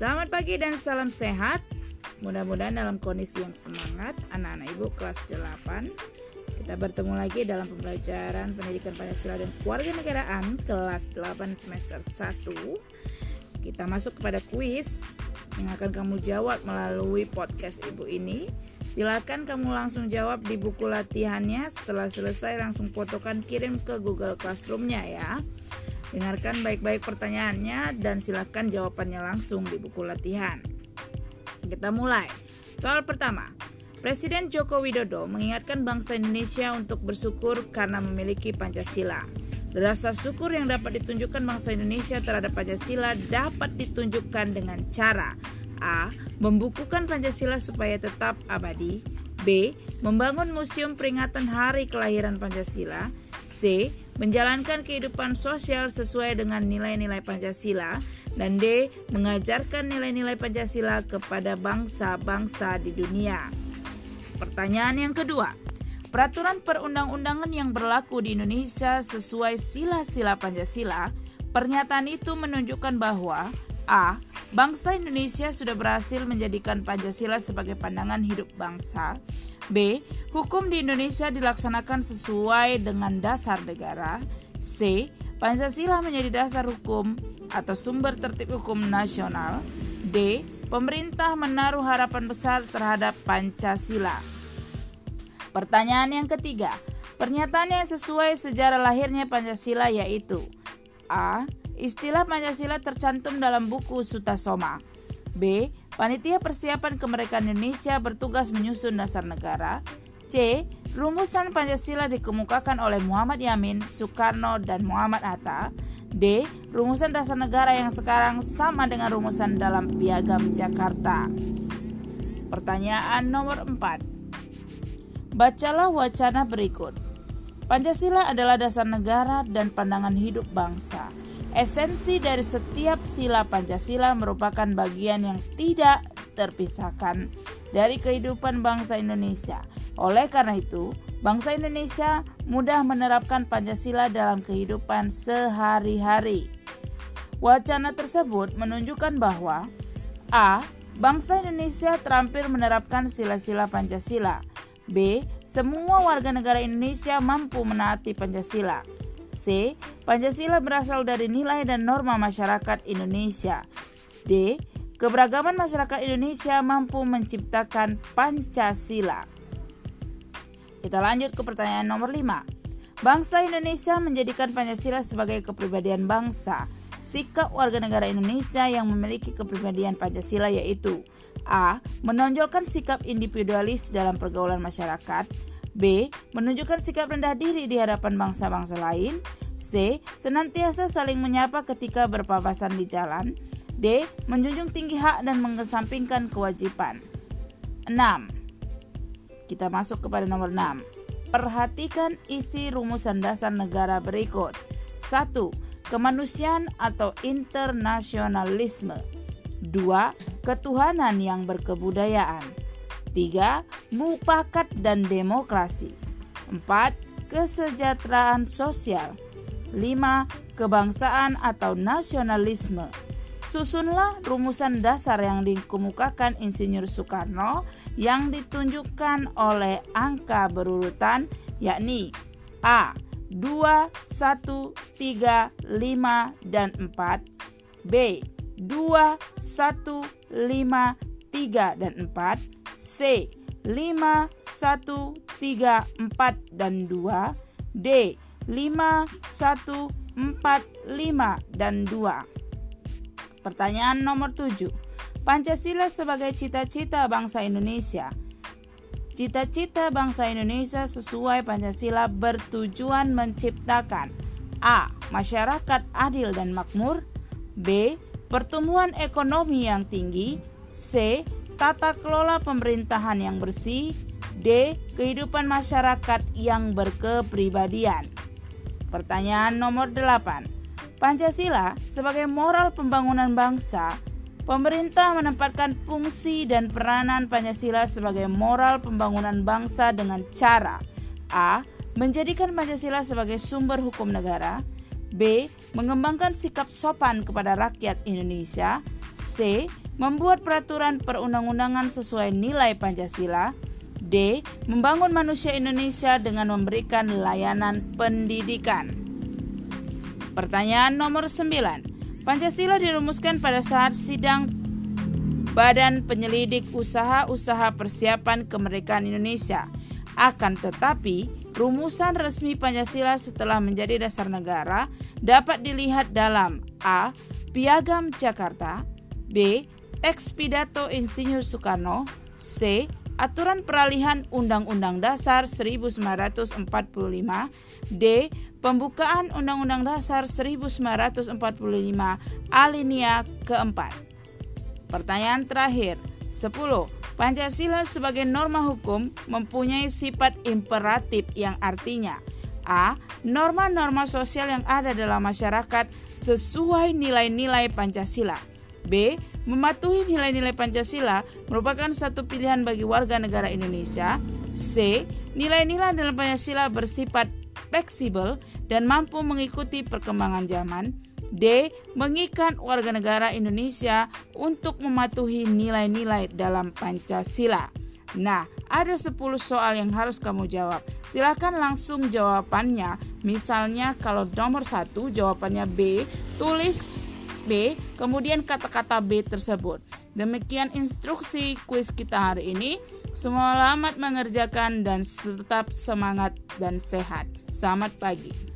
Selamat pagi dan salam sehat. Mudah-mudahan dalam kondisi yang semangat anak-anak ibu kelas 8 kita bertemu lagi dalam pembelajaran pendidikan Pancasila dan kewarganegaraan kelas 8 semester 1. Kita masuk kepada kuis yang akan kamu jawab melalui podcast ibu ini. Silakan kamu langsung jawab di buku latihannya. Setelah selesai langsung fotokan kirim ke Google Classroom-nya ya. Dengarkan baik-baik pertanyaannya dan silakan jawabannya langsung di buku latihan. Kita mulai. Soal pertama. Presiden Joko Widodo mengingatkan bangsa Indonesia untuk bersyukur karena memiliki Pancasila. Rasa syukur yang dapat ditunjukkan bangsa Indonesia terhadap Pancasila dapat ditunjukkan dengan cara A. Membukukan Pancasila supaya tetap abadi B. Membangun museum peringatan hari kelahiran Pancasila C menjalankan kehidupan sosial sesuai dengan nilai-nilai Pancasila, dan D. mengajarkan nilai-nilai Pancasila kepada bangsa-bangsa di dunia. Pertanyaan yang kedua, peraturan perundang-undangan yang berlaku di Indonesia sesuai sila-sila Pancasila, pernyataan itu menunjukkan bahwa A. Bangsa Indonesia sudah berhasil menjadikan Pancasila sebagai pandangan hidup bangsa. B. Hukum di Indonesia dilaksanakan sesuai dengan dasar negara. C. Pancasila menjadi dasar hukum atau sumber tertib hukum nasional. D. Pemerintah menaruh harapan besar terhadap Pancasila. Pertanyaan yang ketiga, pernyataan yang sesuai sejarah lahirnya Pancasila yaitu A. Istilah Pancasila tercantum dalam buku Sutasoma. B. Panitia Persiapan Kemerdekaan Indonesia bertugas menyusun dasar negara. C. Rumusan Pancasila dikemukakan oleh Muhammad Yamin, Soekarno, dan Muhammad Hatta. D. Rumusan dasar negara yang sekarang sama dengan rumusan dalam Piagam Jakarta. Pertanyaan nomor 4. Bacalah wacana berikut. Pancasila adalah dasar negara dan pandangan hidup bangsa. Esensi dari setiap sila Pancasila merupakan bagian yang tidak terpisahkan dari kehidupan bangsa Indonesia. Oleh karena itu, bangsa Indonesia mudah menerapkan Pancasila dalam kehidupan sehari-hari. Wacana tersebut menunjukkan bahwa A. Bangsa Indonesia terampil menerapkan sila-sila Pancasila. B. Semua warga negara Indonesia mampu menaati Pancasila. C. Pancasila berasal dari nilai dan norma masyarakat Indonesia. D. Keberagaman masyarakat Indonesia mampu menciptakan Pancasila. Kita lanjut ke pertanyaan nomor 5. Bangsa Indonesia menjadikan Pancasila sebagai kepribadian bangsa. Sikap warga negara Indonesia yang memiliki kepribadian Pancasila yaitu A. Menonjolkan sikap individualis dalam pergaulan masyarakat B. Menunjukkan sikap rendah diri di hadapan bangsa-bangsa lain. C. Senantiasa saling menyapa ketika berpapasan di jalan. D. Menjunjung tinggi hak dan mengesampingkan kewajiban. 6. Kita masuk kepada nomor 6. Perhatikan isi rumusan dasar negara berikut. 1. Kemanusiaan atau internasionalisme. 2. Ketuhanan yang berkebudayaan. 3. Mupakat dan demokrasi 4. Kesejahteraan sosial 5. Kebangsaan atau nasionalisme Susunlah rumusan dasar yang dikemukakan Insinyur Soekarno yang ditunjukkan oleh angka berurutan yakni A. 2, 1, 3, 5, dan 4 B. 2, 1, 5, 3, dan 4 C 5, 1, 3, 4, dan 2 D 5, 1, 4, 5, dan 2 Pertanyaan nomor 7 Pancasila sebagai cita-cita bangsa Indonesia Cita-cita bangsa Indonesia sesuai Pancasila bertujuan menciptakan A. Masyarakat adil dan makmur B. Pertumbuhan ekonomi yang tinggi C tata kelola pemerintahan yang bersih, D. Kehidupan masyarakat yang berkepribadian. Pertanyaan nomor 8. Pancasila sebagai moral pembangunan bangsa, pemerintah menempatkan fungsi dan peranan Pancasila sebagai moral pembangunan bangsa dengan cara A. Menjadikan Pancasila sebagai sumber hukum negara B. Mengembangkan sikap sopan kepada rakyat Indonesia C membuat peraturan perundang-undangan sesuai nilai Pancasila. D. Membangun manusia Indonesia dengan memberikan layanan pendidikan. Pertanyaan nomor 9. Pancasila dirumuskan pada saat sidang Badan Penyelidik Usaha-usaha Persiapan Kemerdekaan Indonesia. Akan tetapi, rumusan resmi Pancasila setelah menjadi dasar negara dapat dilihat dalam A. Piagam Jakarta B. Teks Pidato Insinyur Soekarno C aturan peralihan Undang-Undang Dasar 1945, D. Pembukaan Undang-Undang Dasar 1945 alinea keempat. Pertanyaan terakhir, 10. Pancasila sebagai norma hukum mempunyai sifat imperatif yang artinya A. Norma-norma sosial yang ada dalam masyarakat sesuai nilai-nilai Pancasila. B Mematuhi nilai-nilai Pancasila merupakan satu pilihan bagi warga negara Indonesia. C. Nilai-nilai dalam Pancasila bersifat fleksibel dan mampu mengikuti perkembangan zaman. D. Mengikat warga negara Indonesia untuk mematuhi nilai-nilai dalam Pancasila. Nah, ada 10 soal yang harus kamu jawab. Silahkan langsung jawabannya. Misalnya kalau nomor satu jawabannya B, tulis B, kemudian kata-kata B tersebut. Demikian instruksi kuis kita hari ini. Selamat mengerjakan dan tetap semangat dan sehat. Selamat pagi.